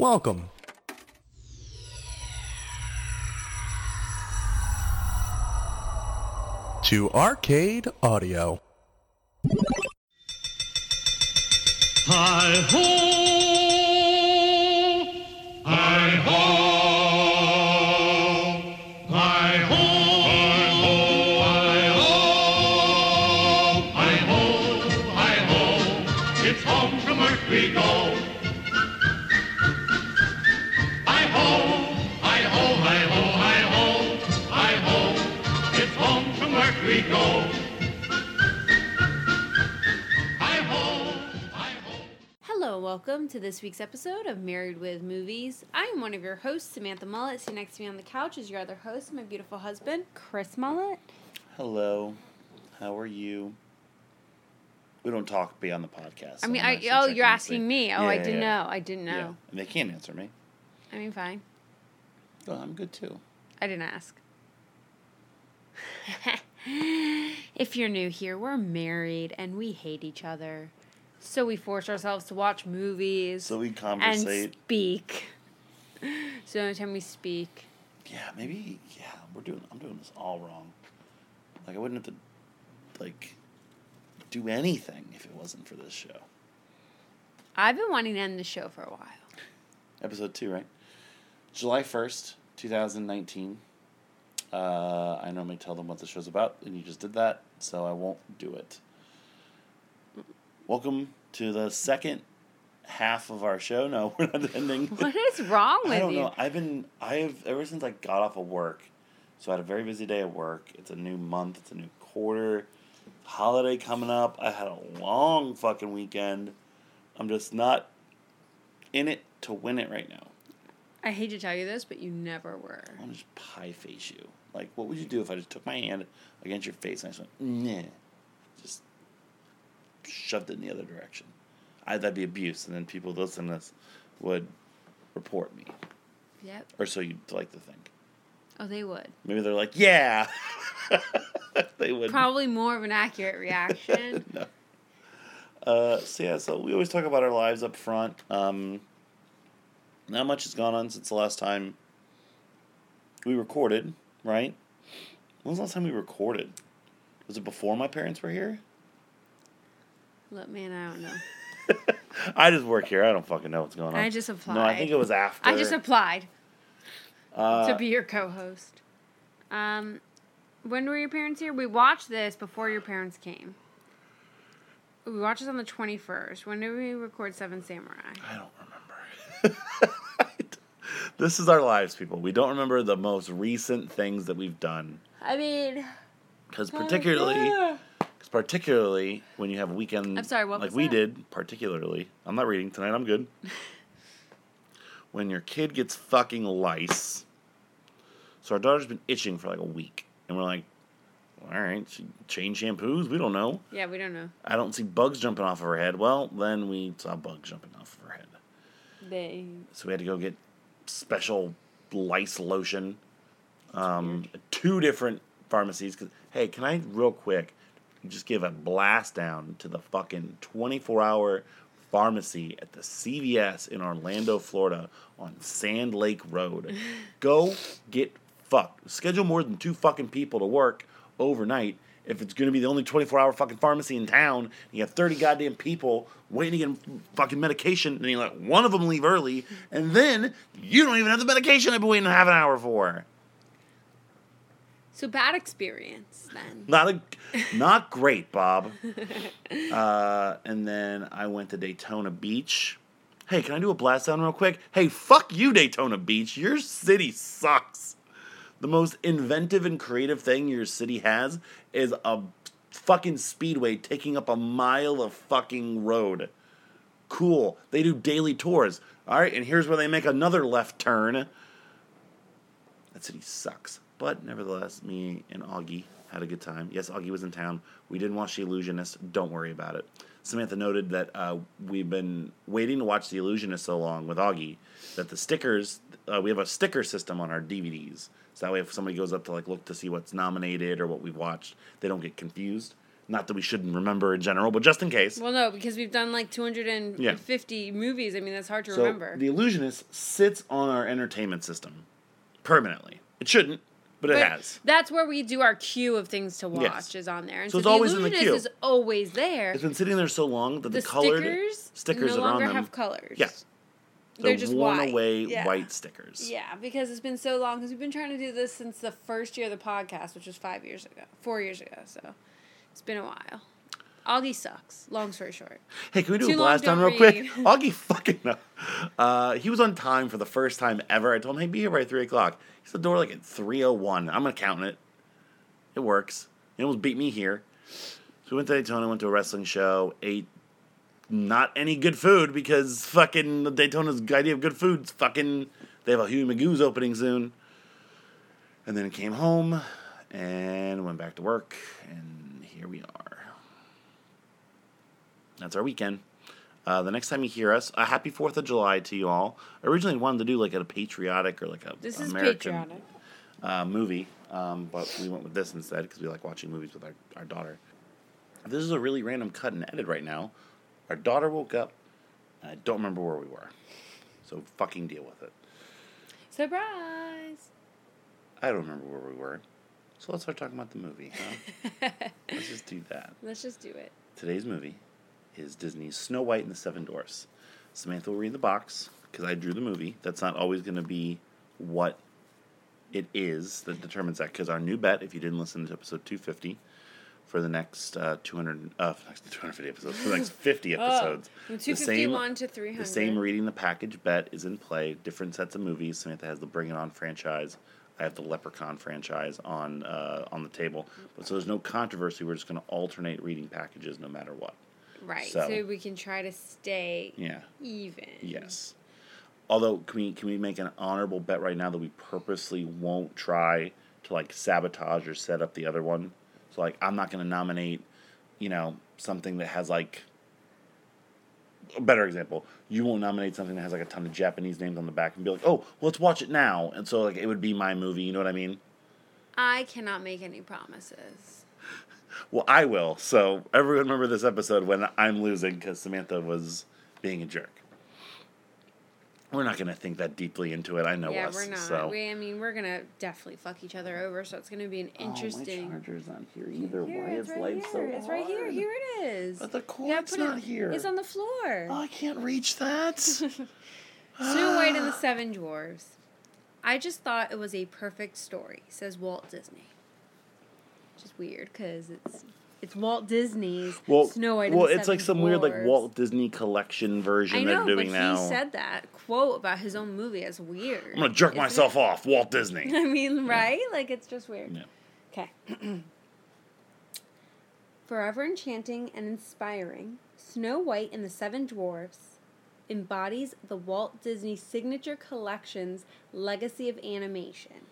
Welcome. To Arcade Audio. Hi ho! Welcome to this week's episode of Married with Movies. I am one of your hosts, Samantha Mullet. Sitting next to me on the couch is your other host, my beautiful husband, Chris Mullet. Hello, how are you? We don't talk beyond the podcast. I mean, I oh, you're asking me. Oh, Yeah, I yeah, didn't yeah. know. I didn't know. And they can't answer me. I mean, fine. Oh, I'm good too. I didn't ask. if you're new here, we're married and we hate each other. So we force ourselves to watch movies So we and speak. So the only time we speak, Yeah, maybe. Yeah, we're doing. I'm doing this all wrong. Like I wouldn't have to, like, do anything if it wasn't for this show. I've been wanting to end the show for a while. Episode two, right? July first, two thousand nineteen. Uh, I normally tell them what the show's about, and you just did that, so I won't do it. Welcome to the second half of our show. No, we're not ending. What is wrong with you? I don't you? know. I've been I've ever since I got off of work. So I had a very busy day at work. It's a new month. It's a new quarter. Holiday coming up. I had a long fucking weekend. I'm just not in it to win it right now. I hate to tell you this, but you never were. I want to just pie face you. Like, what would you do if I just took my hand against your face and I just went, nah, just shoved it in the other direction? I, that'd be abuse, and then people listening to this would report me, Yep. or so you'd like to think. Oh, they would. Maybe they're like, yeah. they would. Probably more of an accurate reaction. no. Uh, so yeah, so we always talk about our lives up front. Um, not much has gone on since the last time we recorded, right? When was the last time we recorded? Was it before my parents were here? Look, man, I don't know. I just work here. I don't fucking know what's going on. I just applied. No, I think it was after. I just applied uh, to be your co-host. Um, when were your parents here? We watched this before your parents came. We watched this on the twenty first. When did we record Seven Samurai? I don't remember. this is our lives, people. We don't remember the most recent things that we've done. I mean, Because particularly, cause particularly when you have a weekend I'm sorry, what like we that? did, particularly, I'm not reading tonight. I'm good. when your kid gets fucking lice, so our daughter's been itching for like a week, and we're like, all right, she change shampoos. We don't know. yeah, we don't know. I don't see bugs jumping off of her head. Well, then we saw bugs jumping off of her head, They so we had to go get special lice lotion. Um, two different pharmacies. 'cause- hey, can I real quick just give a blast down to the fucking twenty four hour pharmacy at the CVS in Orlando, Florida, on Sand Lake Road. Go get fucked. Schedule more than two fucking people to work overnight. If it's gonna be the only 24 hour fucking pharmacy in town, you have 30 goddamn people waiting to get fucking medication, and you let one of them leave early, and then you don't even have the medication I've been waiting half an hour for. So bad experience then. Not a, not great, Bob. Uh, and then I went to Daytona Beach. Hey, can I do a blast down real quick? Hey, fuck you, Daytona Beach. Your city sucks. The most inventive and creative thing your city has is a fucking speedway taking up a mile of fucking road. Cool. They do daily tours. All right, and here's where they make another left turn. That city sucks. But nevertheless, me and Augie had a good time. Yes, Augie was in town. We didn't watch The Illusionist. Don't worry about it. Samantha noted that uh, we've been waiting to watch The Illusionist so long with Augie that the stickers, uh, we have a sticker system on our DVDs. So that way, if somebody goes up to like look to see what's nominated or what we've watched, they don't get confused. Not that we shouldn't remember in general, but just in case. Well, no, because we've done like 250 movies. I mean, that's hard to so remember. the illusionist sits on our entertainment system permanently. It shouldn't, but it But has. That's where we do our queue of things to watch Yes. is on there. And So so, it's the always in the queue. is always there. It's been sitting there so long that the, the colored stickers, stickers no that are on longer have colors. Yeah. They're they're just worn white. away Yeah. white stickers. Yeah, because it's been so long. Because we've been trying to do this since the first year of the podcast, which was five years ago, four years ago. So it's been a while. Augie sucks. Long story short. Hey, can we do Too a blast down don't real quick? read. Augie fucking no. Uh, he was on time for the first time ever. I told him, hey, be here by 3 o'clock. He's at the door like at 3.01. I'm going to count it. It works. He almost beat me here. So we went to Daytona, went to a wrestling show, ate not any good food because fucking the Daytona's idea of good food's fucking, they have a Huey Magoo's opening soon. And then came home and went back to work, and here we are. That's our weekend. Uh, the next time you hear us, a happy Fourth of July to you all. I originally wanted to do like a patriotic or like a This is American patriotic. uh, movie, um, but we went with this instead because we like watching movies with our, our daughter. This is a really random cut and edit right now. Our daughter woke up, and I don't remember where we were, so fucking deal with it. Surprise! I don't remember where we were, so let's start talking about the movie. Huh? let's just do that. Let's just do it. Today's movie is Disney's Snow White and the Seven Dwarfs. Samantha will read the box because I drew the movie. That's not always going to be what it is that determines that. Because our new bet, if you didn't listen to episode 250, for the next uh, 200, uh, next 250 episodes, for the next 50 episodes, From the same 251 to 300. the same reading the package bet is in play. Different sets of movies. Samantha has the Bring It On franchise. I have the Leprechaun franchise on uh, on the table. But so there's no controversy. We're just going to alternate reading packages no matter what. Right. So- So. we can try to stay Yeah. even. Yes. Although, can we can we make an honorable bet right now that we purposely won't try to like sabotage or set up the other one? So like, I'm not going to nominate, you know, something that has like. A better example, you won't nominate something that has like a ton of Japanese names on the back and be like, oh, let's watch it now. And so like it would be my movie. You know what I mean? I cannot make any promises. Well, I will. So everyone remember this episode when I'm losing because Samantha was being a jerk. We're not going to think that deeply into it. I know yeah, us. we're not. So. We, I mean, we're gonna definitely fuck each other over, so it's gonna be an interesting. Oh, my charger's not here either. Here, Why is right life here. so It's right here. Here it is. But the You gotta cord's put not it- here. It's on the floor. Oh, I can't reach that. Snow ah. White and the Seven Dwarfs. I just thought it was a perfect story, says Walt Disney. Which is weird because it's it's Walt Disney's well, Snow White. well, and the it's like some weird like Walt Disney collection version I they're know, but doing he now. said that quote about his own movie as weird. I'm gonna jerk Isn't myself it? off, Walt Disney. I mean, right? Like it's just weird. Yeah. Okay. Forever enchanting and inspiring, Snow White and the Seven Dwarfs embodies the Walt Disney Signature Collection's legacy of animation.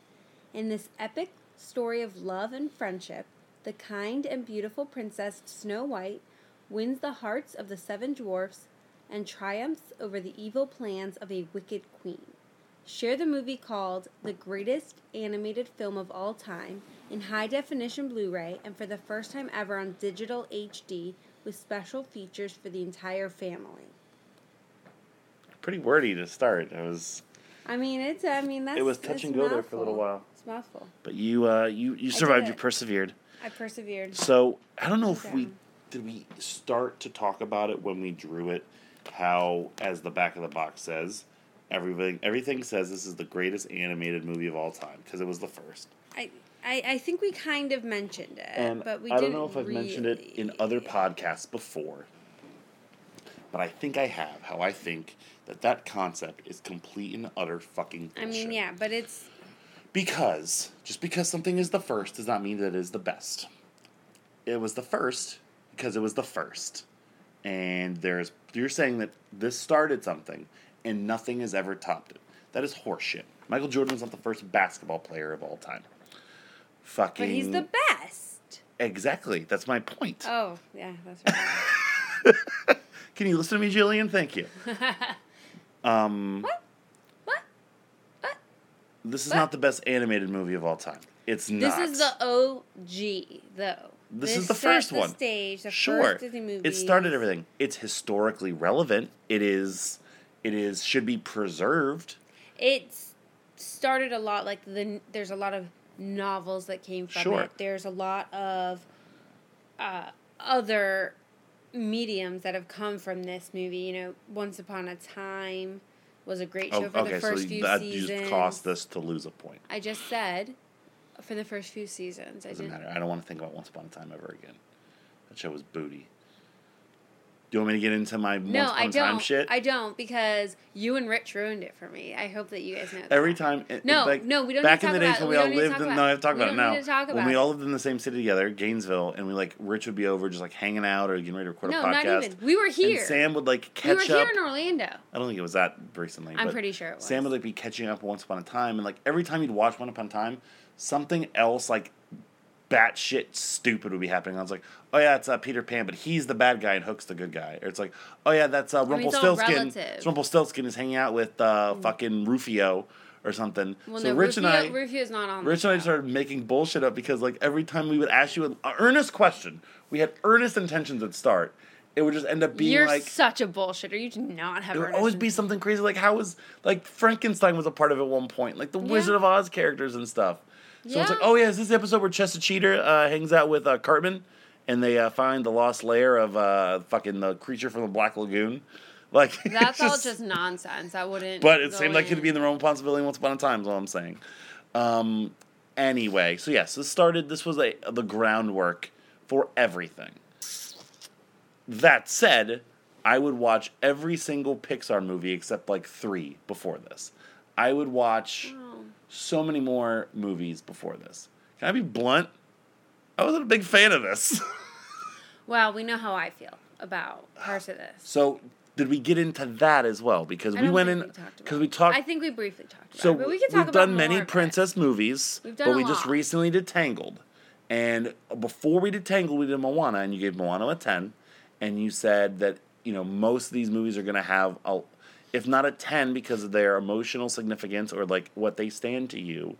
In this epic story of love and friendship, the kind and beautiful princess Snow White wins the hearts of the seven dwarfs and triumphs over the evil plans of a wicked queen. Share the movie called The Greatest Animated Film of All Time in high definition Blu ray and for the first time ever on digital HD with special features for the entire family. Pretty wordy to start. It was, I mean, it's, I mean, that's. it was touch and go there for a little while. It's mouthful. But you, uh, you, you survived. You persevered. I persevered. So I don't know if we did we start to talk about it when we drew it. How, as the back of the box says, everything everything says this is the greatest animated movie of all time because it was the first. I, I, I think we kind of mentioned it, And but we I don't know if I've mentioned it in other podcasts before, but I think I have. How I think that that concept is complete and utter fucking I mean, yeah, but it's Because just because something is the first does not mean that it is the best. It was the first because it was the first. And there's you're saying that this started something and nothing has ever topped it. That is horseshit. Michael Jordan was not the first basketball player of all time. Fucking but he's the best. Exactly. That's my point. Oh yeah, that's right. Can you listen to me, Jillian? Thank you. um? What? This is What? not the best animated movie of all time. It's not. This is the OG though. This, This is the first the one. stage, the sure. first Disney movie. It started everything. It's historically relevant. It is. It is should be preserved. It's started a lot like the there's a lot of novels that came from Sure. it. There's a lot of uh, other mediums that have come from this movie. You know, Once Upon a Time was a great oh, show Oh, for okay, the so first few that seasons. just cost us to lose a point. I just said for the first few seasons. I Doesn't didn't. matter. I don't want to think about Once Upon a Time ever again. That show was booty. Do you want me to get into my No, Once Upon I a Time don't. shit? I don't because you and Rich ruined it for me. I hope that you guys know. That. Every time, it- No, like, no, we don't Back need to in the days when we We all don't need to lived, in, no, I have to talk We about it now. when we all lived in the same city together, Gainesville, and we like Rich would be over just like hanging out or getting ready to record No, a podcast. not even. We were here. And Sam would like we were catch here up. in Orlando. I don't think it was that recently. I'm pretty sure it was. Sam would like be catching up once upon a time, and like every time you'd watch Once Upon a Time, something else like batshit stupid would be happening. I was like, oh yeah, it's uh, Peter Pan, but he's the bad guy and Hook's the good guy. Or it's like, oh yeah, that's uh, mean, it's all Rumpelstiltskin. It's Rumpelstiltskin is hanging out with uh, fucking Rufio or something. Well, so no, Rich Rufio, and I. Rufio's not on. Rich and I started making bullshit up because like every time we would ask you an earnest question, we had earnest intentions at start. It would just end up being You're like such a bullshitter. You do not have. it would always be something crazy like how was like Frankenstein was a part of it at one point, like the Yeah. Wizard of Oz characters and stuff. So it's like, oh yeah, is this the episode where Chester Cheetah uh, hangs out with uh, Cartman, and they uh, find the lost lair of uh, fucking the creature from the Black Lagoon? Like That's it's all just nonsense. I wouldn't. But it seemed like it could be in the realm of possibility once upon a time. Is all I'm saying. Um, anyway, so yes, this started. This was a, the groundwork for everything. That said, I would watch every single Pixar movie except like three before this. I would watch Oh. So many more movies before this. Can I be blunt? I wasn't a big fan of this. Well, we know how I feel about parts of this. so did we get into that as well? Because we went in because we it. talked. I think we briefly talked about So it, but we can talk we've about done many princess movies, We've done but we just recently did Tangled. And before we did Tangled, we did Moana, and you gave Moana a ten, and you said that you know most of these movies are going to have a, if not a ten because of their emotional significance or like what they stand to you,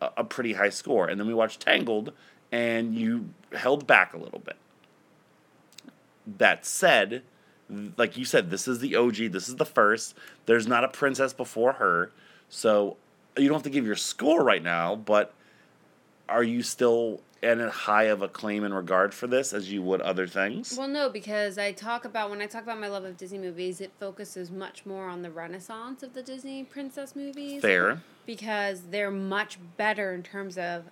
a, a pretty high score. And then we watched Tangled, and you held back a little bit. That said, like you said, this is the OG. This is the first. There's not a princess before her, so you don't have to give your score right now. But are you still in a high of acclaim and regard for this as you would other things? Well, no, because I talk about when I talk about my love of Disney movies, it focuses much more on the renaissance of the Disney princess movies. Fair. because they're much better in terms of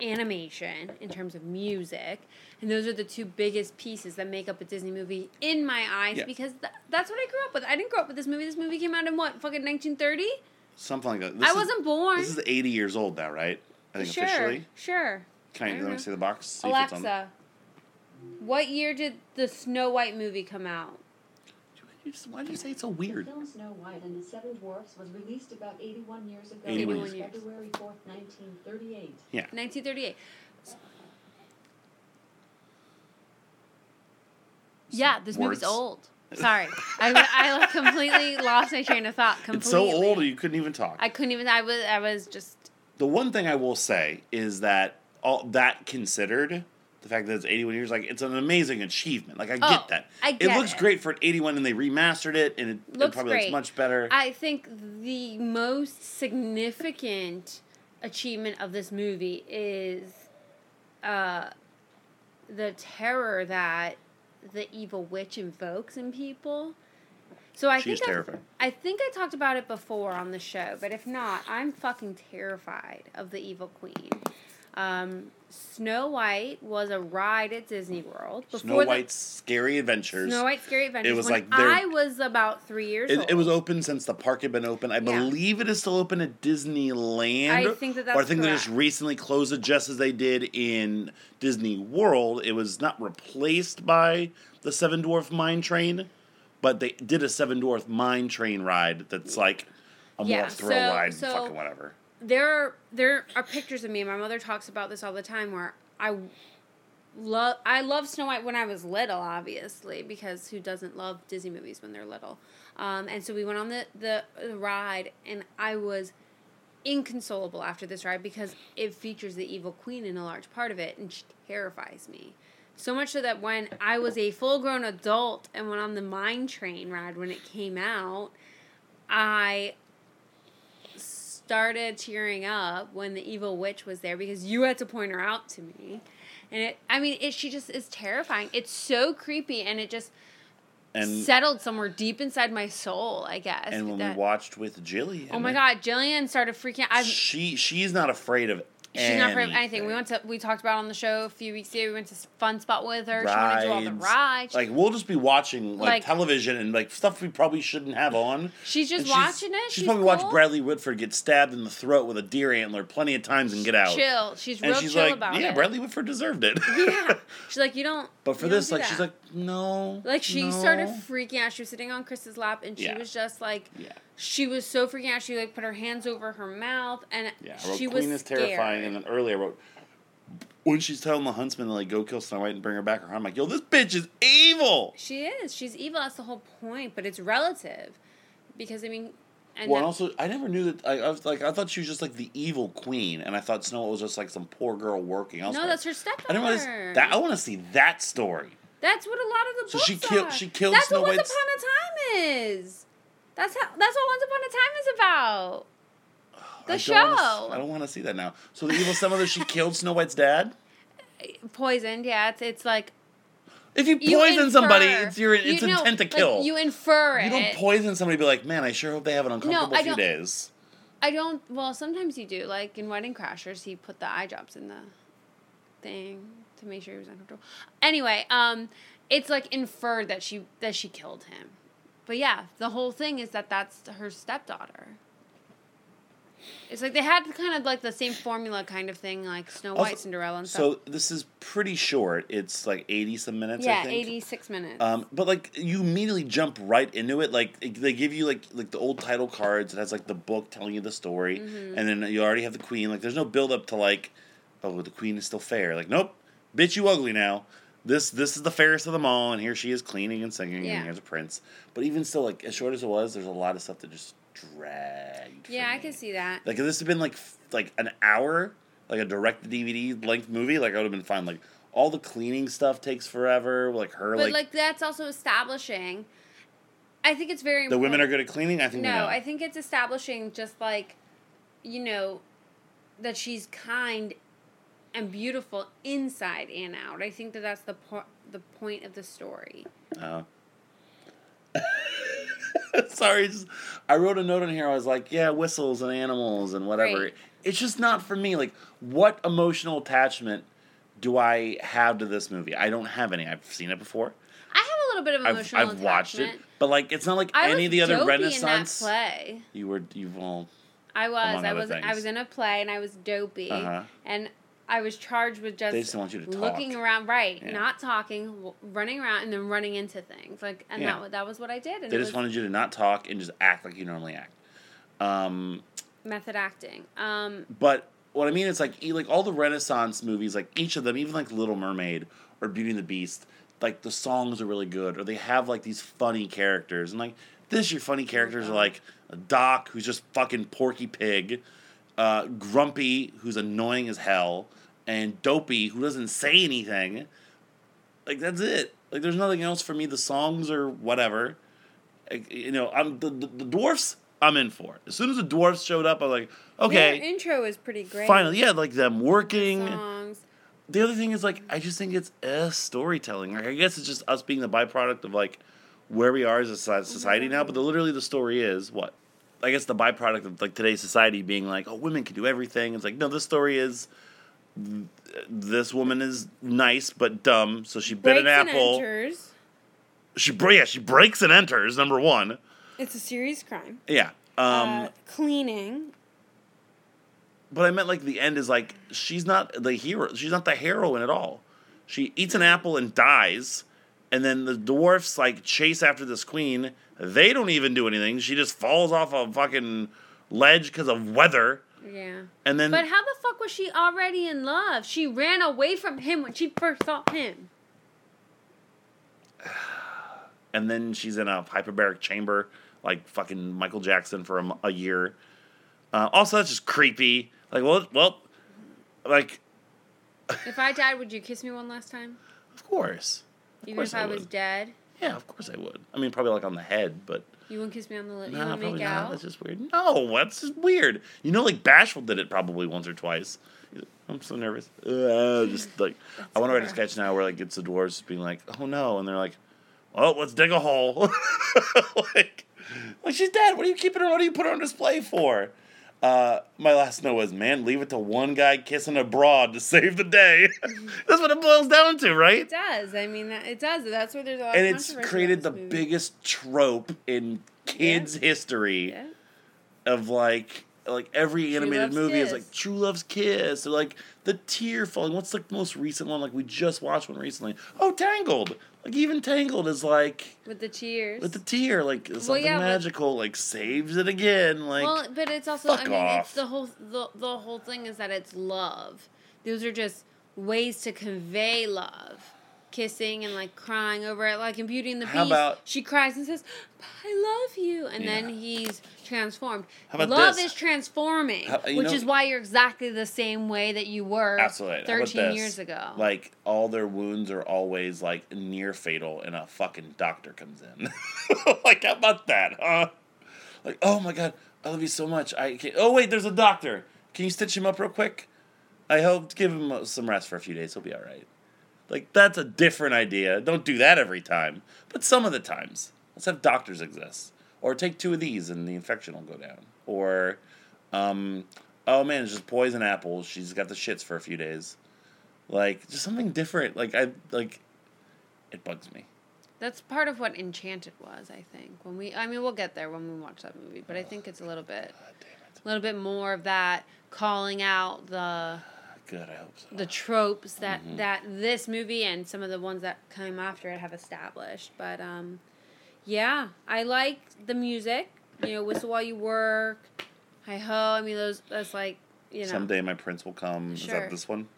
animation, in terms of music, and those are the two biggest pieces that make up a Disney movie in my eyes. Yeah. Because th- that's what I grew up with. I didn't grow up with this movie. This movie came out in what fucking nineteen thirty. Something like that. This I is- wasn't born. This is 80 years old now, right? I think sure, officially. sure. Can I, I let me see the box? See if it's on- Alexa, what year did the Snow White movie come out? Why did you say it's so weird? The film Snow White and the Seven Dwarfs was released about 81 years ago. 81 years. February 4th, 1938. Yeah. Nineteen thirty-eight. Yeah, this movie's old. Sorry, I, I completely lost my train of thought. Completely. It's so old you couldn't even talk. I couldn't even. I was. I was just. The one thing I will say is that all that considered, the fact that it's 81 years, like it's an amazing achievement. Like I Oh, get that. I get it looks it. great for an 81 and they remastered it and it, it probably great. looks much better. I think the most significant achievement of this movie is, uh, the terror that the evil witch invokes in people. So I She's think terrifying. I think I talked about it before on the show, but if not, I'm fucking terrified of the evil queen. Um, Snow White was a ride at Disney World. Snow before the- White's Scary Adventures. Snow White Scary Adventures. It was like I was about three years It, old. it was open since the park had been open. I believe it is still open at Disneyland. I think that that's Or I think they just recently closed it just as they did in Disney World. It was not replaced by the Seven Dwarf Mine Train, but they did a Seven Dwarf Mine Train ride that's like a more Yeah, thrill so- ride, so- fucking whatever. there are there are pictures of me my mother talks about this all the time where I love I love Snow White when I was little obviously because who doesn't love Disney movies when they're little um, and so we went on the, the the ride and I was inconsolable after this ride because it features the evil queen in a large part of it and she terrifies me. So much so that when I was a full grown adult and went on the mine train ride when it came out, I started tearing up when the evil witch was there because you had to point her out to me. And it I mean it she just is terrifying. It's so creepy and it just And settled somewhere deep inside my soul, I guess. and when that- we watched with Jillian, Oh my god, Jillian started freaking out. I've, she she's not afraid of she's not of anything. We went to we talked about it on the show a few weeks ago. We went to Fun Spot with her. She wanted to do all the rides. Like we'll just be watching like, Like- television and like stuff we probably shouldn't have on. She's just And watching it. She's, She's probably cool. watched Bradley Whitford get stabbed in the throat with a deer antler plenty of times and get out. chill. She's And real she's chill like, about yeah, it. Yeah, Bradley Whitford deserved it. yeah. She's like, you don't. but for this, do like, she's like, no. Like she no. started freaking out. She was sitting on Chris's lap, and she Yeah. was just like, Yeah. she was so freaking out. She like put her hands over her mouth, and Yeah, I wrote she Queen was is terrifying, and then earlier I wrote when she's telling the huntsman to like go kill Snow White and bring her back. I'm like, yo, this bitch is evil. She is. She's evil. That's the whole point. But it's relative, because I mean, and well, and also, I never knew that. I, I was like, I thought she was just like the evil queen, and I thought Snow White was just like some poor girl working no, that's her I didn't realize that. I want to see that story. That's what a lot of the So books she killed- she killed That's Snow what Once White's- Upon a Time is. That's how. That's what Once Upon a Time is about. The I show. don't wanna s- I don't want to see that now. So the evil stepmother, she killed Snow White's dad. Poisoned. Yeah, it's it's like If you you poison somebody, it's your you it's know, intent to like, kill. you infer it. You don't poison somebody. Be like, man, I sure hope they have an uncomfortable I few don't- days. I don't. Well, sometimes you do. Like in Wedding Crashers, he put the eye drops in the thing to make sure he was uncomfortable. Anyway, um, it's like inferred that she that she killed him. But yeah, the whole thing is that that's her stepdaughter. It's like they had kind of like the same formula kind of thing, like Snow Also- White, Cinderella, and stuff. So this is pretty short. It's like eighty some minutes. I Yeah, eighty six minutes. Um, but like you immediately jump right into it. Like they give you like like the old title cards. It has like the book telling you the story, Mm-hmm. and then you already have the queen. Like there's no build up to like, oh the queen is still fair. Like nope, bitch you ugly now. This this is the fairest of them all, and here she is cleaning and singing, Yeah. and here's a prince. But even still, like as short as it was, there's a lot of stuff that just dragged. yeah, I can see that. Like if this had been like like an hour, like a direct DVD length movie, like I would have been fine. Like all the cleaning stuff takes forever. Like her, But like, like, that's also establishing. I think it's very the women are good at cleaning. I think No. I think it's establishing just like, you know, that she's kind and beautiful inside and out. I think that that's the po- the point of the story. Oh. Sorry, just, I wrote a note in here. I was like, yeah, whistles and animals and whatever. Right. It's just not for me. Like, what emotional attachment do I have to this movie? I don't have any. I've seen it before. I have a little bit of I've, emotional I've watched it, but like, it's not like I any of the other Renaissance. play. You were you well. I was. I was. I was in a play and I was dopey, Uh-huh. and I was charged with just They just want you to looking around, right? Yeah. Not talking, running around, and then running into things. Like, and Yeah. that that was what I did. And They just was wanted you to not talk and just act like you normally act. Um, method acting. Um, But what I mean is like like all the Renaissance movies, like each of them, even like Little Mermaid or Beauty and the Beast, like the songs are really good, or they have like these funny characters, and like this, your funny characters are like Doc, who's just fucking Porky Pig, uh, Grumpy, who's annoying as hell, and Dopey, who doesn't say anything. Like that's it. Like there's nothing else for me. The songs or whatever. Like, you know, I'm the, the, the dwarfs. I'm in for. As soon as the dwarfs showed up, I was like, okay. Their intro is pretty great. Finally, yeah, like them working. Songs. The other thing is like I just think it's uh, storytelling. Like I guess it's just us being the byproduct of like where we are as a soci- society now. But the, literally, the story is what. I guess the byproduct of like today's society being like, oh, women can do everything. It's like no, this story is this woman is nice but dumb, so she bit Breaks an and apple. enters. She yeah, she breaks and enters. Number one, It's a serious crime. yeah. Um, uh, cleaning. But I meant like the end is like she's not the hero. She's not the heroine at all. She eats an apple and dies, and then the dwarfs like chase after this queen. They don't even do anything. She just falls off a fucking ledge because of weather, Yeah. and then But how the fuck was she already in love? She ran away from him when she first saw him. and then she's in a hyperbaric chamber like fucking Michael Jackson for a year. Uh, also, that's just creepy. Like, well, well, like, If I died, would you kiss me one last time? of course. Of Even course if I, I was dead? Yeah, of course I would. I mean, probably like on the head, but You wouldn't kiss me on the lip. you nah, wouldn't make not. out. That's just weird. No, that's just weird. You know, like Bashful did it probably once or twice. I'm so nervous. Uh, just like I want to write a sketch now where like it's the dwarves being like, "Oh no," and they're like, "Oh, let's dig a hole." like, like she's dead. What are you keeping her? What do you put her on display for? Uh, my last note was, man, leave it to one guy kissing a broad to save the day. That's what it boils down to, right? It does. I mean, that, it does. That's where there's a lot and it's created the movie. biggest trope in kids' history Yeah. of like like every animated movie is like True Love's Kiss or like the tear falling. What's the most recent one? Like we just watched one recently. Oh, Tangled. Like even Tangled is like With the cheers. with the tear, like something yeah, but- magical, like saves it again. Like well, but it's also fuck I mean, off. it's the whole the, the whole thing is that it's love. Those are just ways to convey love. Kissing and like crying over it, like in Beauty and the How Beast. about- she cries and says, "I love you," and then he's transformed. Love this? is transforming, How- which know- is why you're exactly the same way that you were Absolutely. Thirteen years ago. Like all their wounds are always like near fatal, and a fucking doctor comes in. like how about that, huh? Like oh my god, I love you so much. I can't. Oh wait, there's a doctor. Can you stitch him up real quick? I hope give him some rest for a few days. He'll be all right. Like that's a different idea. Don't do that every time, but some of the times. Let's have doctors exist, or take two of these and the infection will go down. Or, um, oh man, it's just poison apples. She's got the shits for a few days. Like just something different. Like I like, it bugs me. That's part of what Enchanted was, I think. When we, I mean, we'll get there when we watch that movie, but I think it's a little bit, a little bit more of that calling out the Good, I hope so. the tropes that Mm-hmm. that this movie and some of the ones that came after it have established. But um, yeah, I like the music. You know, whistle while you work. Hi ho. I mean, those that's like you know. Someday my prince will come. Is that this one?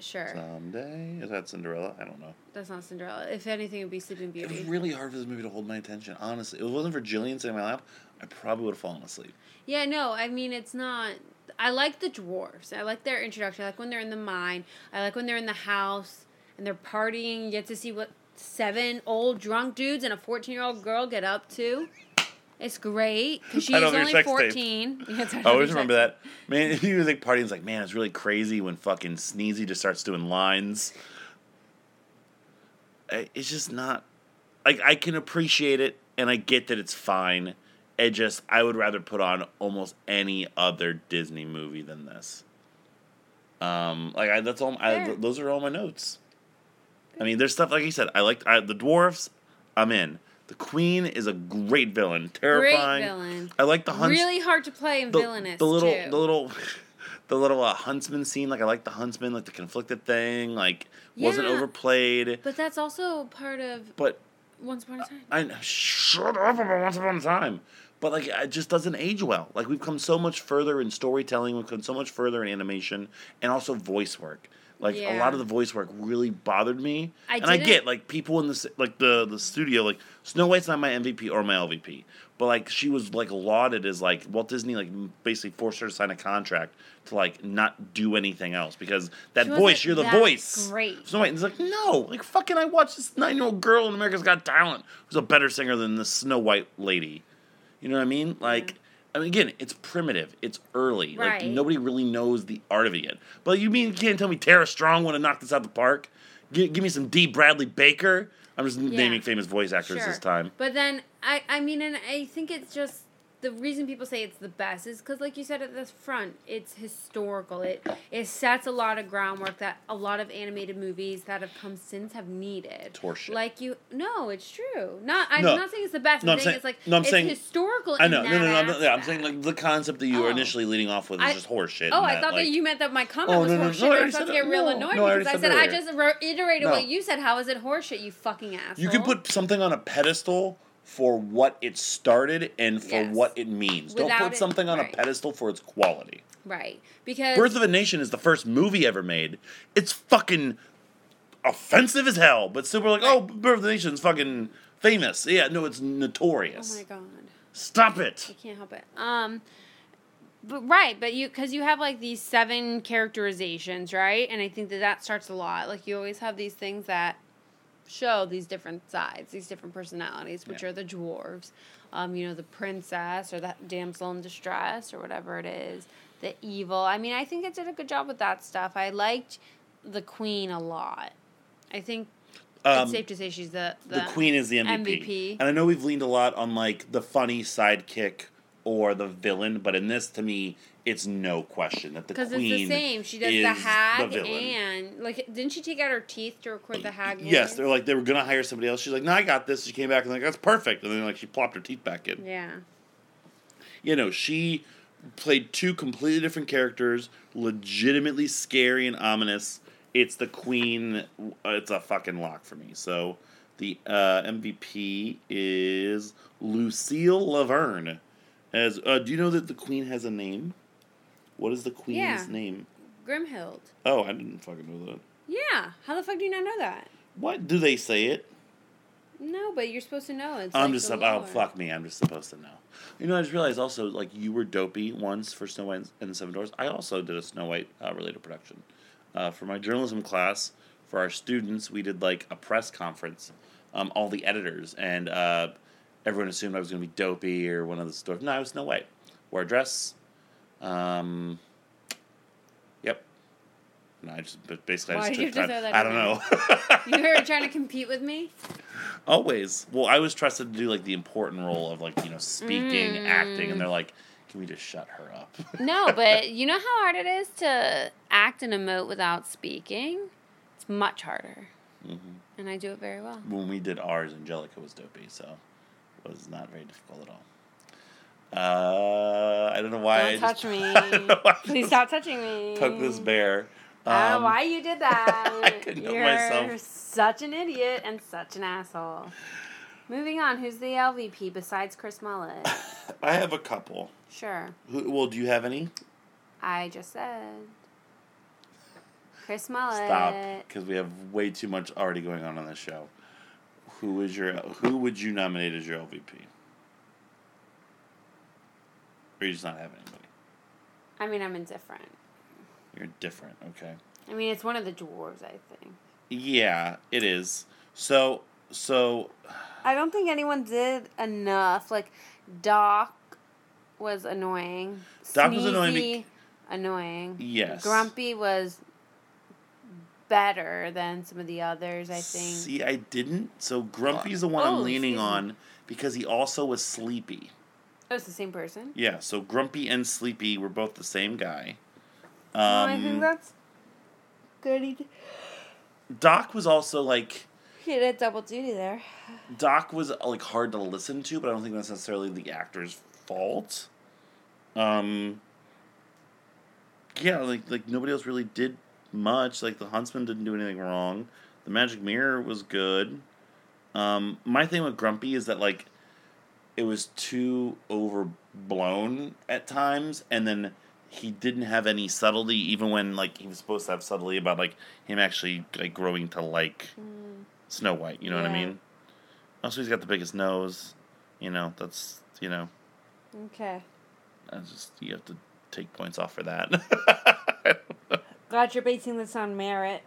Sure, Someday is that Cinderella? I don't know. that's not Cinderella. If anything, it'd be Sleeping Beauty. It was really hard for this movie to hold my attention. Honestly, if it wasn't for Jillian sitting in my lap, I probably would have fallen asleep. Yeah, no, I mean it's not. I like the dwarves. I like their introduction. I like when they're in the mine. I like when they're in the house and they're partying. You get to see what seven old drunk dudes and a fourteen-year-old girl get up to. It's great because she's I know, they're only fourteen. I always remember that. Man, he was like partying. It's like, man, it's really crazy when fucking Sneezy just starts doing lines. It's just not. Like, I can appreciate it, and I get that it's fine. It just, I would rather put on almost any other Disney movie than this. Um, like I, that's all. I, those are all my notes. I mean, there's stuff like you said. I like I, the dwarfs. I'm in. The queen is a great villain, terrifying. Great villain. I like the hunts Really hard to play and the, villainous the little too. the little the little uh, huntsman scene like i like the huntsman like the conflicted thing like wasn't overplayed but that's also part of but Once Upon a Time. i know- shut up about once upon a time but like it just doesn't age well like we've come so much further in storytelling we've come so much further in animation and also voice work like a lot of the voice work really bothered me I and i get like people in the like the the studio like snow white's not my mvp or my lvp but like she was like lauded as like Walt Disney like basically forced her to sign a contract to like not do anything else because that She voice you're the voice. great. Snow White like no like fucking I watched this nine year old girl in America's Got Talent who's a better singer than the Snow White lady. You know what I mean? Like. I mean, again, it's primitive. It's early. Like Right. nobody really knows the art of it yet. But you mean you can't tell me Tara Strong want to knock this out the park? Give, give me some Dee Bradley Baker. I'm just naming famous voice actors this time. But then I I mean and I think it's just the reason people say it's the best is because like you said at the front it's historical it it sets a lot of groundwork that a lot of animated movies that have come since have needed horseshit. like you no it's true not I'm No. not saying it's the best No, I'm I'm saying it's like no, I'm it's saying- historical I know. No, that no, no. I'm, yeah, I'm saying like the concept that you were Oh. initially leading off with is just horseshit. Oh, I thought like, that you meant that my comment Oh, was no, no, horseshit. no, I I was about to get real No, annoyed no, because I said that I just reiterated No. what you said. How is it horseshit? You fucking asshole. You can put something on a pedestal for what it started and for Yes. what it means. Don't Without put it- something on right. a pedestal for its quality. right because Birth of a Nation is the first movie ever made. It's fucking offensive as hell, but still we're like, oh, Birth of a Nation is fucking famous. Yeah, no, it's notorious. oh my god. Stop it. I can't help it. Um, But right, but you because you have like these seven characterizations, right? And I think that that starts a lot. Like you always have these things that show these different sides, these different personalities, which Yeah. are the dwarves. Um, you know, the princess or the damsel in distress or whatever it is. The evil. I mean, I think it did a good job with that stuff. I liked the queen a lot. I think Um, it's safe to say she's the the queen is the MVP. MVP. And I know we've leaned a lot on like the funny sidekick or the villain, but in this, to me, it's no question that the Because queen it's the same. She does is the hag villain. and like didn't she take out her teeth to record the hag? Yes, they're like they were gonna hire somebody else. She's like, "No, I got this." She came back and like, "That's perfect," and then like she plopped her teeth back in. Yeah. You know, she played two completely different characters, legitimately scary and ominous. It's the queen. uh, It's a fucking lock for me. So the uh, MVP is Lucille La Verne. As uh, do you know that the queen has a name? What is the queen's Yeah. name? Grimhild. Oh, I didn't fucking know that. Yeah. How the fuck do you not know that? What do they say it? No, but you're supposed to know. It's I'm like just the oh fuck me. I'm just supposed to know. You know, I just realized also like you were dopey once for Snow White and the Seven Dwarfs. I also did a Snow White uh, related production uh, for my journalism class. For our students, we did like a press conference. Um, all the editors and uh, everyone assumed I was going to be dopey or one of the stores. No, I was Snow White. Wore a dress. Um, yep. No, I just but basically I Why just did you took have to I don't know. You were trying to compete with me. Always. Well, I was trusted to do like the important role of like you know speaking, acting, and they're like, "Can we just shut her up?" No, but you know how hard it is to act and emote without speaking. It's much harder, Mhm. and I do it very well. When we did ours, Angelica was dopey, so it was not very difficult at all. Uh, I don't know why. Don't just- touch me. I don't know why I Please just stop touching me. Poke this bear. I don't Um, know why you did that. I couldn't help You're myself. such an idiot and such an asshole. Moving on, who's the LVP besides Chris Mullet? I have a couple. Sure, Who, well, do you have any? I just said Chris Mullet. Stop, because we have way too much already going on on this show. Who is your? Who would you nominate as your LVP? Or you just not have anybody? I mean, I'm indifferent. You're different, okay? I mean, it's one of the dwarves, I think. Yeah, it is. So, so I don't think anyone did enough. Like, Doc was annoying. Doc was annoying Sneezy, bec- annoying. Yes. Grumpy was better than some of the others, I think. see, I didn't. So Grumpy's the one Oh, I'm leaning on because he also was sleepy. It was the same person. Yeah, so Grumpy and Sleepy were both the same guy. Um, Oh, I think that's good. Doc was also like he did double duty there. Doc was like hard to listen to, but I don't think that's necessarily the actor's fault. Um. Yeah, like like nobody else really did much. Like the Huntsman didn't do anything wrong. The Magic Mirror was good. Um, my thing with Grumpy is that like it was too overblown at times, and then he didn't have any subtlety, even when like he was supposed to have subtlety about like him actually like growing to like mm. Snow White. You know what I mean? Also, he's got the biggest nose. You know, that's you know, Okay. I just you have to take points off for that. Glad you're basing this on merit.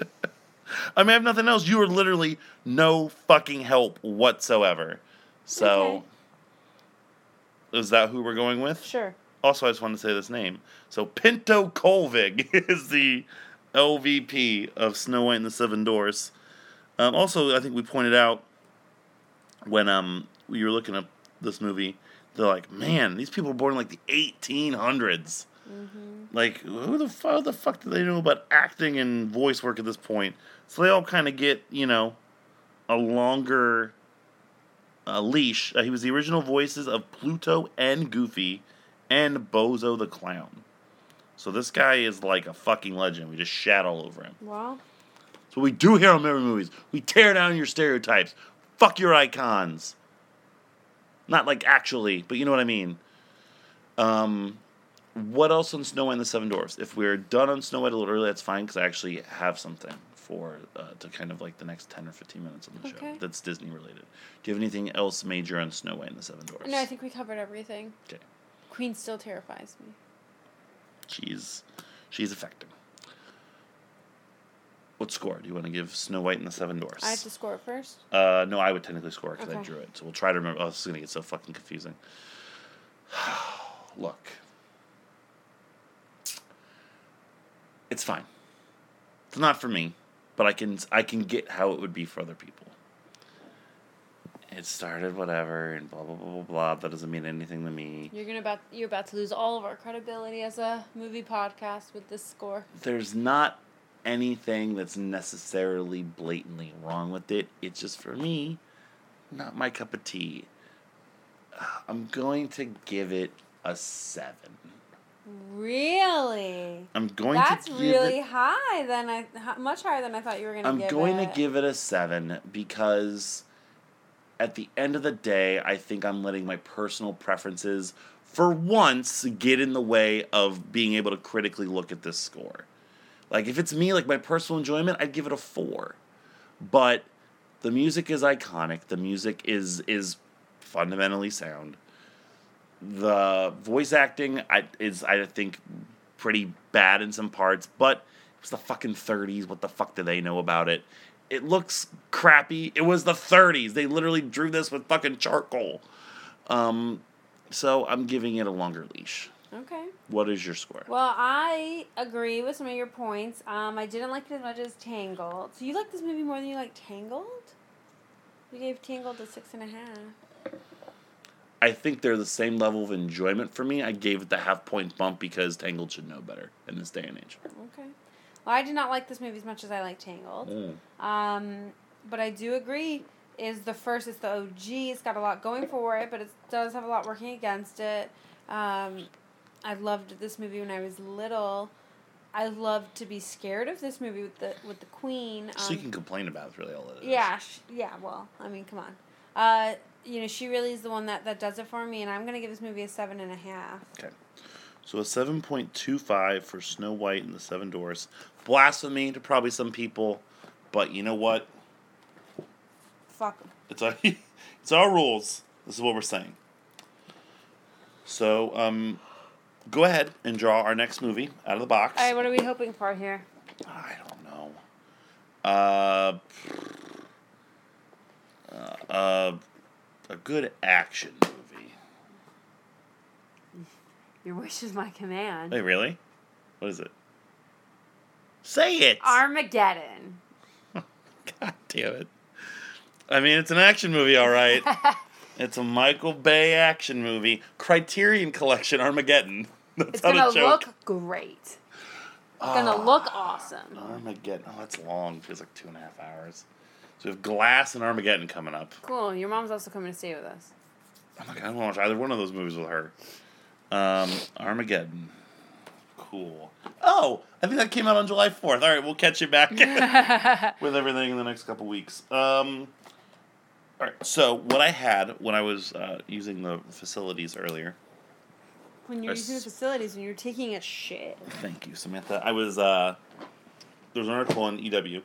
I mean, I have nothing else. You were literally no fucking help whatsoever. So, is that who we're going with? Sure. Also, I just wanted to say this name. So, Pinto Colvig is the LVP of Snow White and the Seven Dwarfs. Um, also, I think we pointed out when um we were looking up this movie, they're like, man, these people were born in like the 1800s. Like, who the, fu- the fuck do they know about acting and voice work at this point? So they all kind of get, you know, a longer uh, leash. Uh, he was the original voices of Pluto and Goofy and Bozo the Clown. So this guy is like a fucking legend. We just shat all over him. Well, That's what we do here on Memory Movies. We tear down your stereotypes. Fuck your icons. Not like actually, but you know what I mean. Um, what else on Snow White and the Seven Dwarfs? If we're done on Snow White a little early, that's fine because I actually have something for uh, to kind of like the next ten or fifteen minutes on the Okay. show that's Disney related. Do you have anything else major on Snow White and the Seven Dwarfs? no, I think we covered everything. Okay. Queen still terrifies me. She's she's affecting. What score do you want to give Snow White and the Seven Dwarfs? I have to score it first. Uh, no, I would technically score because I drew it. So we'll try to remember. Oh, this is gonna get so fucking confusing. Look, it's fine. It's not for me, but I can I can get how it would be for other people. It started whatever and blah blah blah blah blah. That doesn't mean anything to me. You're gonna about you're about to lose all of our credibility as a movie podcast with this score. There's not anything that's necessarily blatantly wrong with it. It's just for me, not my cup of tea. I'm going to give it a seven. Really? I'm going That's to give really it. high than I much higher than I thought you were gonna give it. I'm give going it. to give it a seven because at the end of the day, I think I'm letting my personal preferences, for once, get in the way of being able to critically look at this score. Like, if it's me, like my personal enjoyment, I'd give it a four. But the music is iconic. The music is is fundamentally sound. The voice acting I, is, I think, pretty bad in some parts, but it was the fucking 30s. What the fuck do they know about it? It looks crappy. It was the 30s. They literally drew this with fucking charcoal. Um, so I'm giving it a longer leash. Okay. What is your score? Well, I agree with some of your points. Um, I didn't like it as much as Tangled. So you like this movie more than you like Tangled? You gave Tangled a six and a half. I think they're the same level of enjoyment for me. I gave it the half point bump because Tangled should know better in this day and age. Okay. Well, I did not like this movie as much as I like Tangled. Mm. Um, but I do agree. Is the first? It's the OG. It's got a lot going for it, but it does have a lot working against it. Um, I loved this movie when I was little. I loved to be scared of this movie with the with the Queen. So you Um, can complain about it, really all it is. Yeah, sh- yeah. Well, I mean, come on. Uh, you know, she really is the one that that does it for me, and I'm gonna give this movie a seven and a half. Okay. So a 7.25 for Snow White and the Seven Dwarfs. Blasphemy to probably some people, but you know what? Fuck 'em. It's our, it's our rules. This is what we're saying. So, um, go ahead and draw our next movie out of the box. All right, what are we hoping for here? I don't know. Uh, uh, uh, a good action movie. Your wish is my command. Wait, really? What is it? Say it. Armageddon. God damn it. I mean, it's an action movie, all right. it's a Michael Bay action movie. Criterion Collection Armageddon. That's It's gonna look great. It's gonna ah, look awesome. Armageddon. Oh, that's long. Feels like two and a half hours. So we have Glass and Armageddon coming up. Cool. Your mom's also coming to stay with us. I'm like, I don't want to watch either one of those movies with her. Um, Armageddon. Cool. Oh, I think that came out on July 4th. All right, we'll catch you back with everything in the next couple weeks. Um, all right, so what I had when I was uh, using the facilities earlier, When you're using the facilities and you're taking a shit. thank you, Samantha. I was, uh, there was an article on EW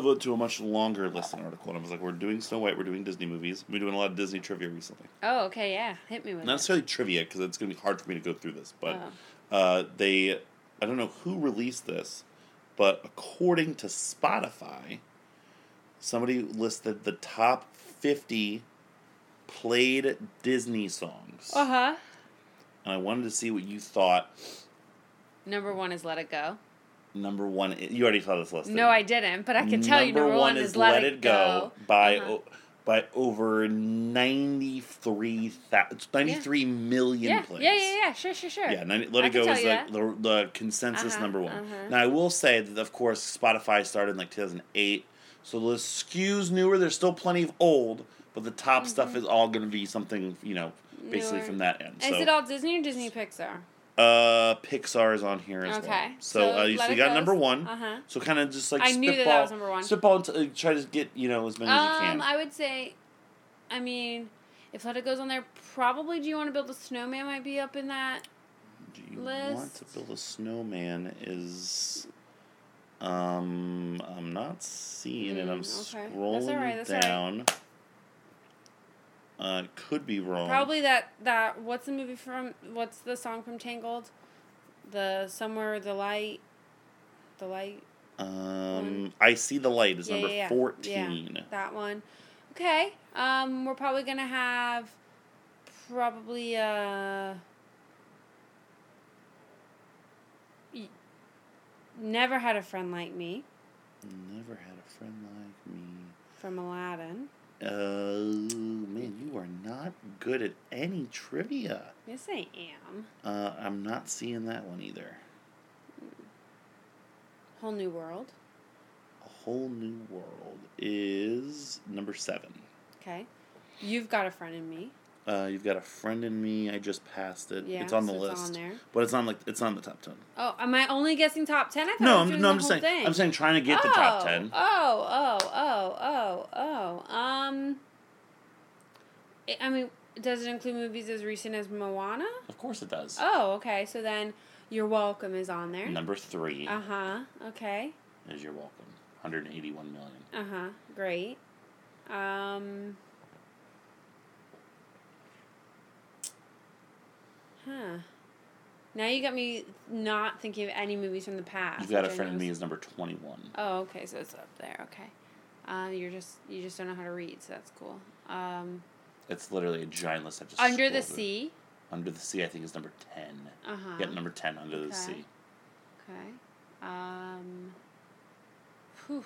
led to a much longer listing article, and I was like, we're doing Snow White, we're doing Disney movies, we're doing a lot of Disney trivia recently. Oh, okay, yeah. Hit me with it. not necessarily trivia because it's going to be hard for me to go through this but Oh. uh, they i don't know who released this but according to spotify somebody listed the top 50 played disney songs Uh huh. and i wanted to see what you thought Number one is Let It Go. Number one you already saw this list No, I didn't, but I can tell you number one is Let, It Go. by Uh-huh. o- by over 93 93 million Yeah, plays yeah, yeah, yeah. Sure, sure, sure. Yeah, 90, Let I It Go is like the, the consensus Uh-huh, number one. uh-huh. Now, I will say that, of course, Spotify started in like 2008, so the skews newer. There's still plenty of old, but the top stuff is all going to be something, you know, basically Mm-hmm. Newer. from that end. Is it all Disney or Disney Pixar? Uh, Pixar is on here as well. Okay, So, so uh, you, so you got Go's. number one. Uh-huh. So kind of just like I knew that that was number one. spitball, and t- try to get you know as many as you can. Um, I would say, I mean, if Let It Go's on there, probably Do You Want to Build a Snowman might be up in that. Do you want to build a snowman? Is um, I'm not seeing it. I'm Mm, okay. Scrolling alright, that's alright. Uh, could be wrong. Probably that that what's the movie from? What's the song from Tangled? The somewhere the light, the light. Um, I see the light is Yeah, number yeah. fourteen. Yeah, that one. Okay. Um, we're probably gonna have probably uh. Never had a friend like me Never had a friend like me. from Aladdin. Uh, man, you are not good at any trivia. Yes, I am. Uh, I'm not seeing that one either. Whole New World. A whole new world is number seven. Okay. You've got a friend in me. Uh, you've got a friend in me. I just passed it. Yeah, it's on the so list, it's on there. but it's on like it's on the top ten. Oh, am I only guessing top ten? I thought No, I I'm, no, I'm just saying. thing. I'm saying trying to get the top ten. Oh, oh, oh, oh, oh. Um, I- I mean, does it include movies as recent as Moana? Of course it does. Oh, okay. So then, You're Welcome is on there. Number three Uh huh. Okay. is You're Welcome. 181 million. Uh huh. Great. Um. Huh. Now you got me not thinking of any movies from the past. You've got a friend of me is- number 21. Oh, okay, so it's up there. Okay. Uh, you're just you just don't know how to read, so that's cool. Um, It's literally a giant list. I just Under the scrolled it. Sea. Under the Sea, I think is number 10. Uh huh. Yeah, number 10, Under the Okay. Sea. Okay. Um. Whew.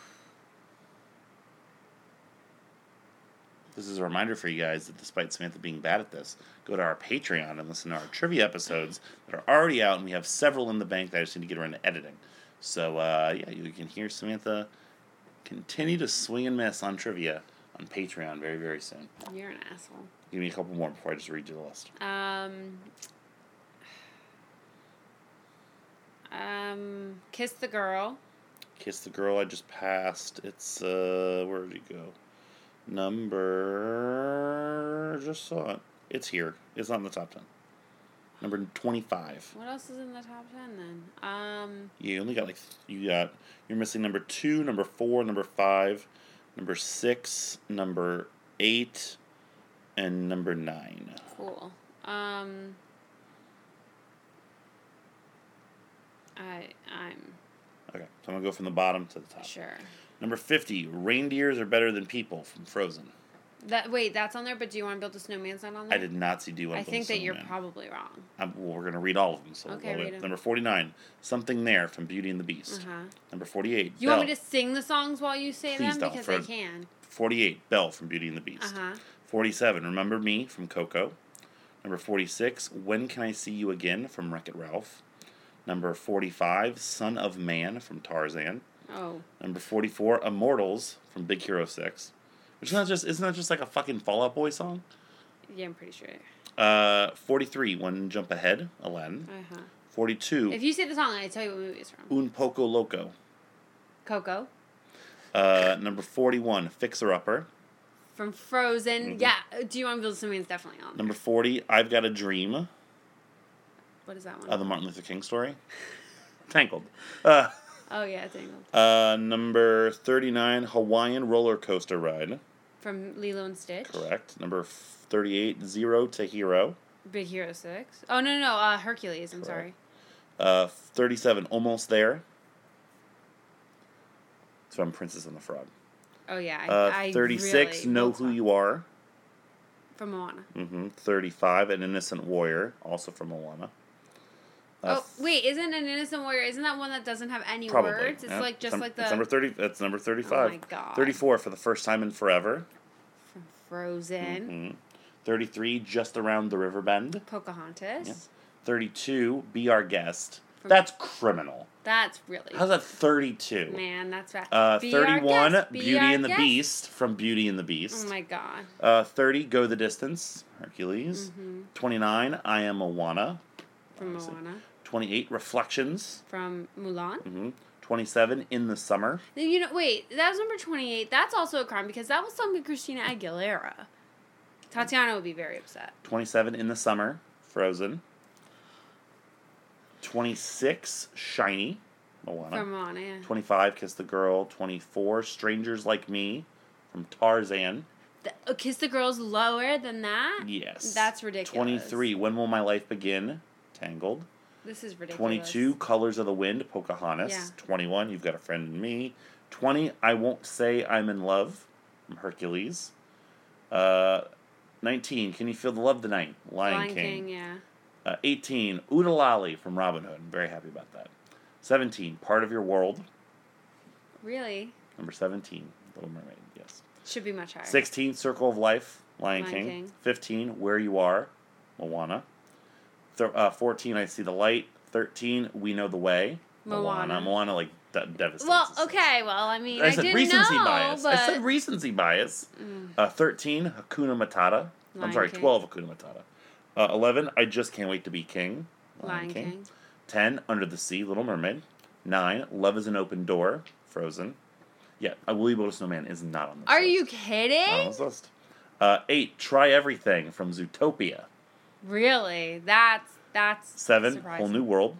This is a reminder for you guys that despite Samantha being bad at this, go to our Patreon and listen to our trivia episodes that are already out, and we have several in the bank that I just need to get around to editing. So, uh, yeah, you can hear Samantha continue to swing and miss on trivia on Patreon very, very soon. You're an asshole. Give me a couple more before I just read you the list. Um. Um. Kiss the girl. Kiss the Girl I just passed. It's, uh, where did it go? Number. Just saw it. It's here. It's on the top 10. Number 25. What else is in the top ten then? Um. You only got like you got you're missing number two, number four, number five, number six, number eight, and number nine. Cool. Um. I I'm Okay, so I'm gonna go from the bottom to the top. sure. Number fifty, reindeers are better than people from Frozen. That wait, that's on there. But do you want to build a snowman's not on there? I did not see Do One. I think that you're probably wrong. I'm, well, we're gonna read all of them. So Okay, we'll read with 'em. number forty-nine, something there from Beauty and the Beast. Uh huh. Number forty-eight, You Belle. want me to sing the songs while you say Please them don't, because I can. Forty-eight, Belle from Beauty and the Beast. Uh huh. 47, Remember Me from Coco. Number 46, When Can I See You Again from Wreck It Ralph. Number 45, Son of Man from Tarzan. Oh, Number 44, Immortals from Big Hero 6. Which is not just isn't that just like a fucking Fall Out Boy song? yeah, I'm pretty sure. Uh 43, One Jump Ahead, Aladdin. Uh huh. 42, If you say the song, I tell you what movie it's from. Un Poco Loco. Coco Uh, number 41, Fixer Upper. from Frozen. Mhm. Yeah. Do you want to build something that's definitely on? there. Number 40, I've Got a Dream. What is that one? Uh, the Martin Luther King story. Tangled. Uh, oh yeah, Tangled. Uh, number 39, Hawaiian Roller Coaster Ride. From Lilo and Stitch. Correct. Number f- 38, Zero to Hero. Big Hero Six. Oh no no no. Uh, Hercules. I'm sorry. Uh, 37, Almost There. It's from Princess and the Frog. Oh yeah. I, Uh, I 36, really Know Who You Are. From Moana. hmm 35, An Innocent Warrior, also from Moana. Uh, oh wait, isn't an innocent warrior? Isn't that one that doesn't have any Probably. words? It's yeah. like just Some- like the It's number 30. That's number 35. Oh my God. 34, For the First Time in Forever. from Frozen. hmm 33, Just Around the River Bend. Pocahontas. Yeah. 32, Be Our Guest. From- That's criminal. That's really How's that 32? man. That's. Uh, Be our 31, guest, be Beauty and the guest. Beast from Beauty and the Beast. Oh my god. uh, 30, Go the Distance, Hercules. hmm 29, I Am Moana. From. Moana. 28, Reflections. From Mulan. hmm 27, In the Summer. You know, wait, that was number 28. That's also a crime because that was sung by Christina Aguilera. Tatiana would be very upset. 27, In the Summer, Frozen. 26, Shiny, Moana. From Moana, yeah. 25, Kiss the Girl. 24, Strangers Like Me from Tarzan. th- uh, Kiss the Girl's lower than that? Yes. That's ridiculous. 23, When Will My Life Begin? Tangled. This is ridiculous. 22, Colors of the Wind, Pocahontas. Yeah. 21, You've Got a Friend in Me. 20, I Won't Say I'm in Love, from Hercules. Uh, 19, Can You Feel the Love Tonight? Lion, Lion King. King, yeah. Uh, 18, Oo-De-Lally from Robin Hood. I'm very happy about that. 17, Part of Your World. Really? Number 17, Little Mermaid, yes. Should be much higher. 16, Circle of Life, Lion, Lion King. King. 15, Where You Are, Moana. Th- uh, 14, I See the Light. 13, We Know the Way, Moana. Moana. Moana, like, de- devastates. Well, us. okay. Well, I mean, I I, said didn't recency know, bias. but I said recency bias. Uh, 13, Hakuna Matata. I'm sorry, King. 12, Hakuna Matata. Uh, 11, I Just Can't Wait to Be King. Lion King. 10, Under the Sea, Little Mermaid. 9, Love is an Open Door, Frozen. Yeah, uh, Will You Build a Snowman is not on this Are list. you Not on kidding? this list. Uh, 8, Try Everything from Zootopia. Really? That's that's Seven, surprising. Whole New World.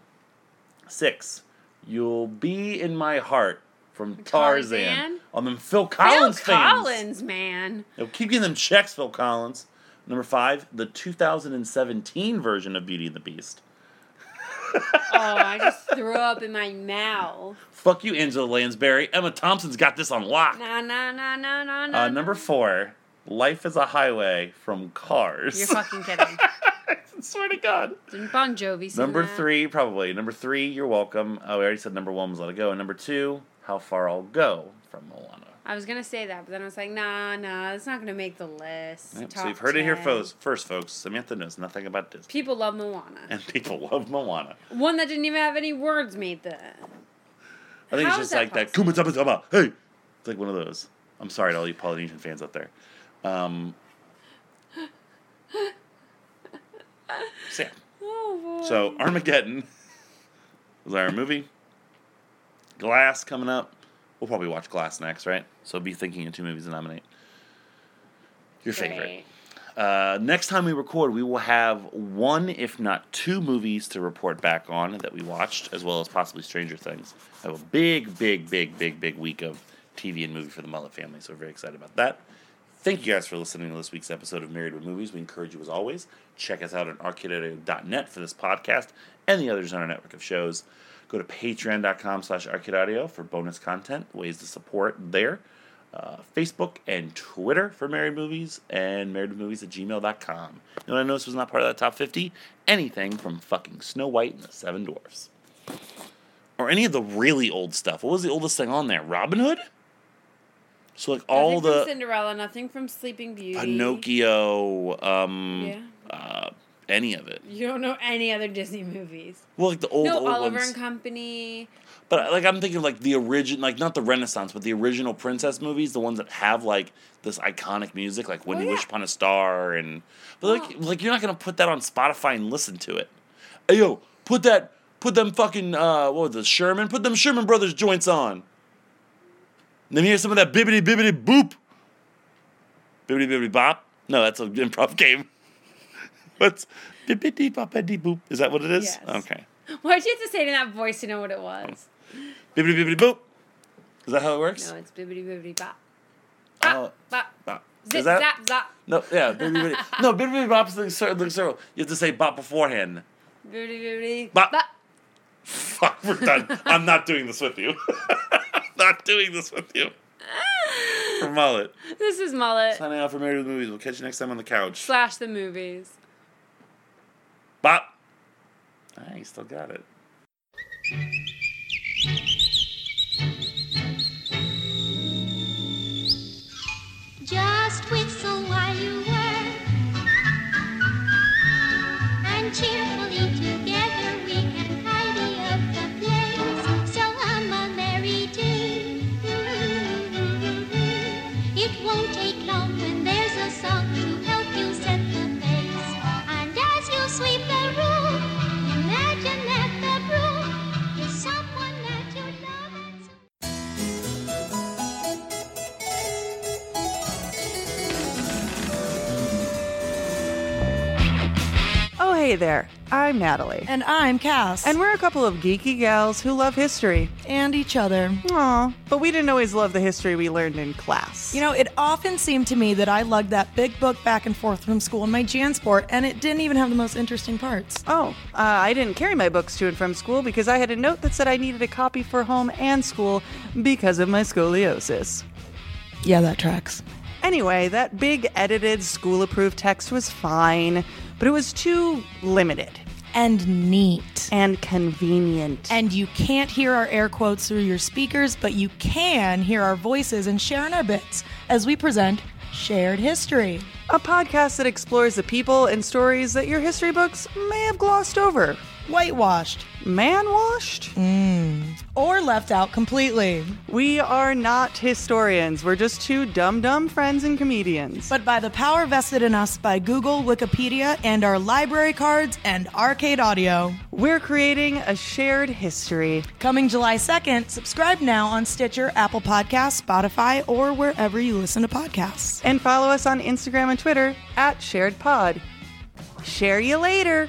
Six, You'll Be in My Heart from Tarzan? Tarzan. On them Phil Phil Collins things. Collins, man. Yo, keep getting them checks, Phil Collins. Number five, the 2017 version of Beauty and the Beast. Oh, I just threw up in my mouth. Fuck you, Angela Lansbury. Emma Thompson's got this on lock. Nah, nah, nah, nah, nah, nah. Uh, number four, Life is a Highway from Cars. You're fucking kidding. I swear to God. Didn't Bon Jovi sing Number that? three, probably. Number three, You're Welcome. Oh, we already said number one was Let It Go. And number two, How Far I'll Go from Moana. I was gonna say that, but then I was like, nah, nah, it's not gonna make the list. Yep, so you've heard it here 10. first, first, folks. Samantha knows nothing about Disney. People love Moana. And people love Moana. One that didn't even have any words made the. I think How it's just that like that. possible? Kuma tama tama. Hey, it's like one of those. I'm sorry to all you Polynesian fans out there. Um, so, yeah. Oh so Armageddon was our movie. Glass coming up. We'll probably watch Glass next, right? So be thinking of two movies to nominate. Your favorite. Uh, next time we record, we will have one, if not two, movies to report back on that we watched, as well as possibly Stranger Things. I have a big, big, big, big, big week of TV and movie for the Mullet family, so we're very excited about that. Thank you guys for listening to this week's episode of Married with Movies. We encourage you, as always, check us out at arcadeaudio.net for this podcast and the others on our network of shows. Go to patreon.com slash arcadeaudio for bonus content, ways to support there uh, Facebook and Twitter for Married Movies, and marriedmovies at gmail.com. You know what I noticed was not part of that top 50? Anything from fucking Snow White and the Seven Dwarfs. Or any of the really old stuff. What was the oldest thing on there? Robin Hood? So, like, all the from Cinderella, nothing from Sleeping Beauty. Pinocchio, um, Yeah. uh, any of it. You don't know any other Disney movies. Well, like the old, no, old Oliver ones. and Company. But like I'm thinking of like the original, like not the Renaissance, but the original princess movies, the ones that have like this iconic music, like When Oh, You yeah. Wish Upon a Star, and but like Oh. like you're not gonna put that on Spotify and listen to it. Hey yo, put that, put them fucking uh, what was it, Sherman? Put them Sherman Brothers joints on. Let me hear some of that bibbity bibbity boop. Bibbity bibbity bop. No, that's an improv game. What's bibbity boppity boop? Is that what it is? Yes. Okay. Why'd you have to say it in that voice to know what it was? Bibbity bibbity boop. Is that how it works? No, it's bibbity bibbity bop. Oh, Bop. bop. Zip that? zap zap. No, yeah. Bibbity bibbity. no, bibbity bibbity bop's the cir- circle. You have to say bop beforehand. Bibbity bibbity Bop. bop. Fuck, we're done. I'm not doing this with you. Not doing this with you. For Mullet. This is Mullet Signing off for Married with Movies. We'll catch you next time on the couch. slash the movies. Bop. Ah, you still got it. Just whistle while you work, and cheerfully hey there. I'm Natalie. And I'm Cass. And we're a couple of geeky gals who love history. and each other. Aw, but we didn't always love the history we learned in class. You know, it often seemed to me that I lugged that big book back and forth from school in my Jansport, and it didn't even have the most interesting parts. Oh, uh, I didn't carry my books to and from school because I had a note that said I needed a copy for home and school because of my scoliosis. Yeah, that tracks. Anyway, that big edited school approved text was fine, but it was too limited And neat. and convenient. And you can't hear our air quotes through your speakers, but you can hear our voices and share in our bits as we present Shared History. a podcast that explores the people and stories that your history books may have glossed over, Whitewashed. Man washed. Mm. Or left out completely. We are not historians. We're just two dumb dumb friends and comedians. But by the power vested in us by Google, Wikipedia, and our library cards and arcade audio. We're creating a shared history. Coming July 2nd, subscribe now on Stitcher, Apple Podcasts, Spotify, or wherever you listen to podcasts. And follow us on Instagram and Twitter at Shared Pod. Share you later.